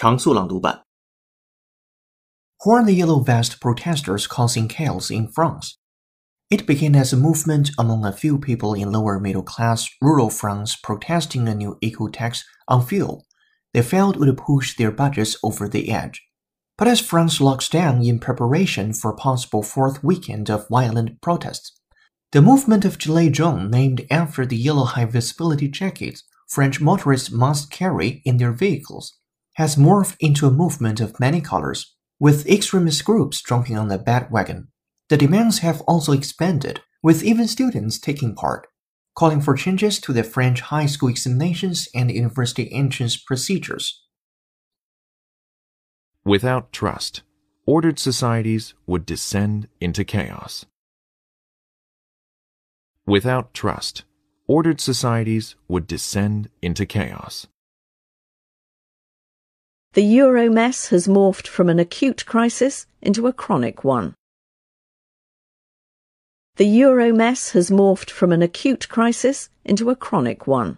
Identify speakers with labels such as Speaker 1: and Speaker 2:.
Speaker 1: 常速朗读版。
Speaker 2: Who are the Yellow Vest protesters causing chaos in France? It began as a movement among a few people in lower middle class rural France protesting a new eco tax on fuel they felt would push their budgets over the edge. But as France locks down in preparation for a possible fourth weekend of violent protests, the movement of Gilets jaunes, named after the yellow high visibility jackets French motorists must carry in their vehicles, has morphed into a movement of many colors with extremist groups jumping on the bandwagon. The demands have also expanded, with even students taking part, calling for changes to the French high school examinations and university entrance procedures.
Speaker 3: Without trust, ordered societies would descend into chaos. Without trust, ordered societies would descend into chaos.
Speaker 4: The euro mess has morphed from an acute crisis into a chronic one. The euro mess has morphed from an acute crisis into a chronic one.